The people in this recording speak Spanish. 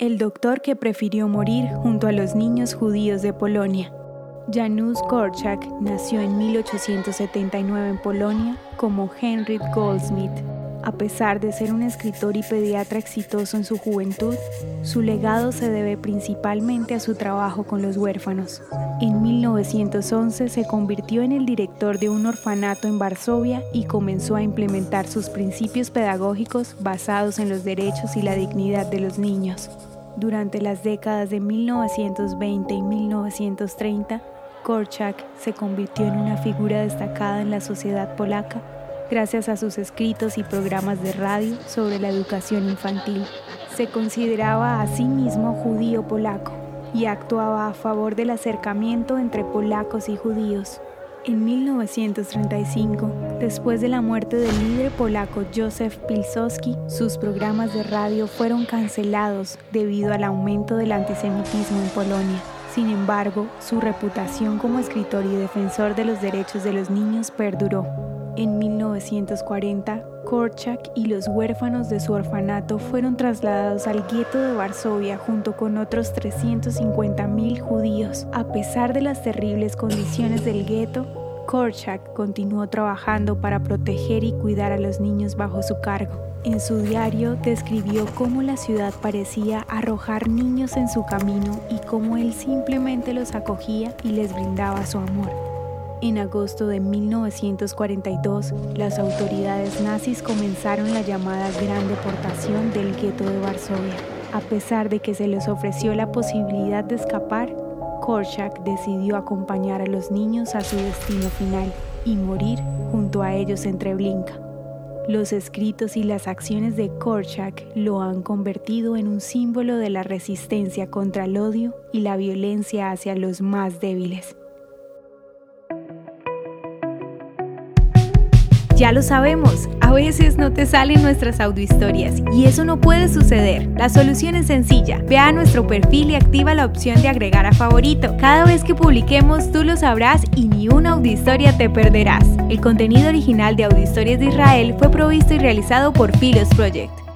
El doctor que prefirió morir junto a los niños judíos de Polonia. Janusz Korczak nació en 1879 en Polonia como Henry Goldsmith. A pesar de ser un escritor y pediatra exitoso en su juventud, su legado se debe principalmente a su trabajo con los huérfanos. En 1911 se convirtió en el director de un orfanato en Varsovia y comenzó a implementar sus principios pedagógicos basados en los derechos y la dignidad de los niños. Durante las décadas de 1920 y 1930, Korczak se convirtió en una figura destacada en la sociedad polaca gracias a sus escritos y programas de radio sobre la educación infantil. Se consideraba a sí mismo judío polaco y actuaba a favor del acercamiento entre polacos y judíos. En 1935, después de la muerte del líder polaco Józef Pilsudski, sus programas de radio fueron cancelados debido al aumento del antisemitismo en Polonia. Sin embargo, su reputación como escritor y defensor de los derechos de los niños perduró. En 1940, Korczak y los huérfanos de su orfanato fueron trasladados al gueto de Varsovia junto con otros 350.000 judíos. A pesar de las terribles condiciones del gueto, Korczak continuó trabajando para proteger y cuidar a los niños bajo su cargo. En su diario describió cómo la ciudad parecía arrojar niños en su camino y cómo él simplemente los acogía y les brindaba su amor. En agosto de 1942, las autoridades nazis comenzaron la llamada Gran Deportación del gueto de Varsovia. A pesar de que se les ofreció la posibilidad de escapar, Korczak decidió acompañar a los niños a su destino final y morir junto a ellos en Treblinka. Los escritos y las acciones de Korczak lo han convertido en un símbolo de la resistencia contra el odio y la violencia hacia los más débiles. Ya lo sabemos, a veces no te salen nuestras audiohistorias y eso no puede suceder. La solución es sencilla. Ve a nuestro perfil y activa la opción de agregar a favorito. Cada vez que publiquemos tú lo sabrás y ni una audiohistoria te perderás. El contenido original de Audiohistorias de Israel fue provisto y realizado por Philos Project.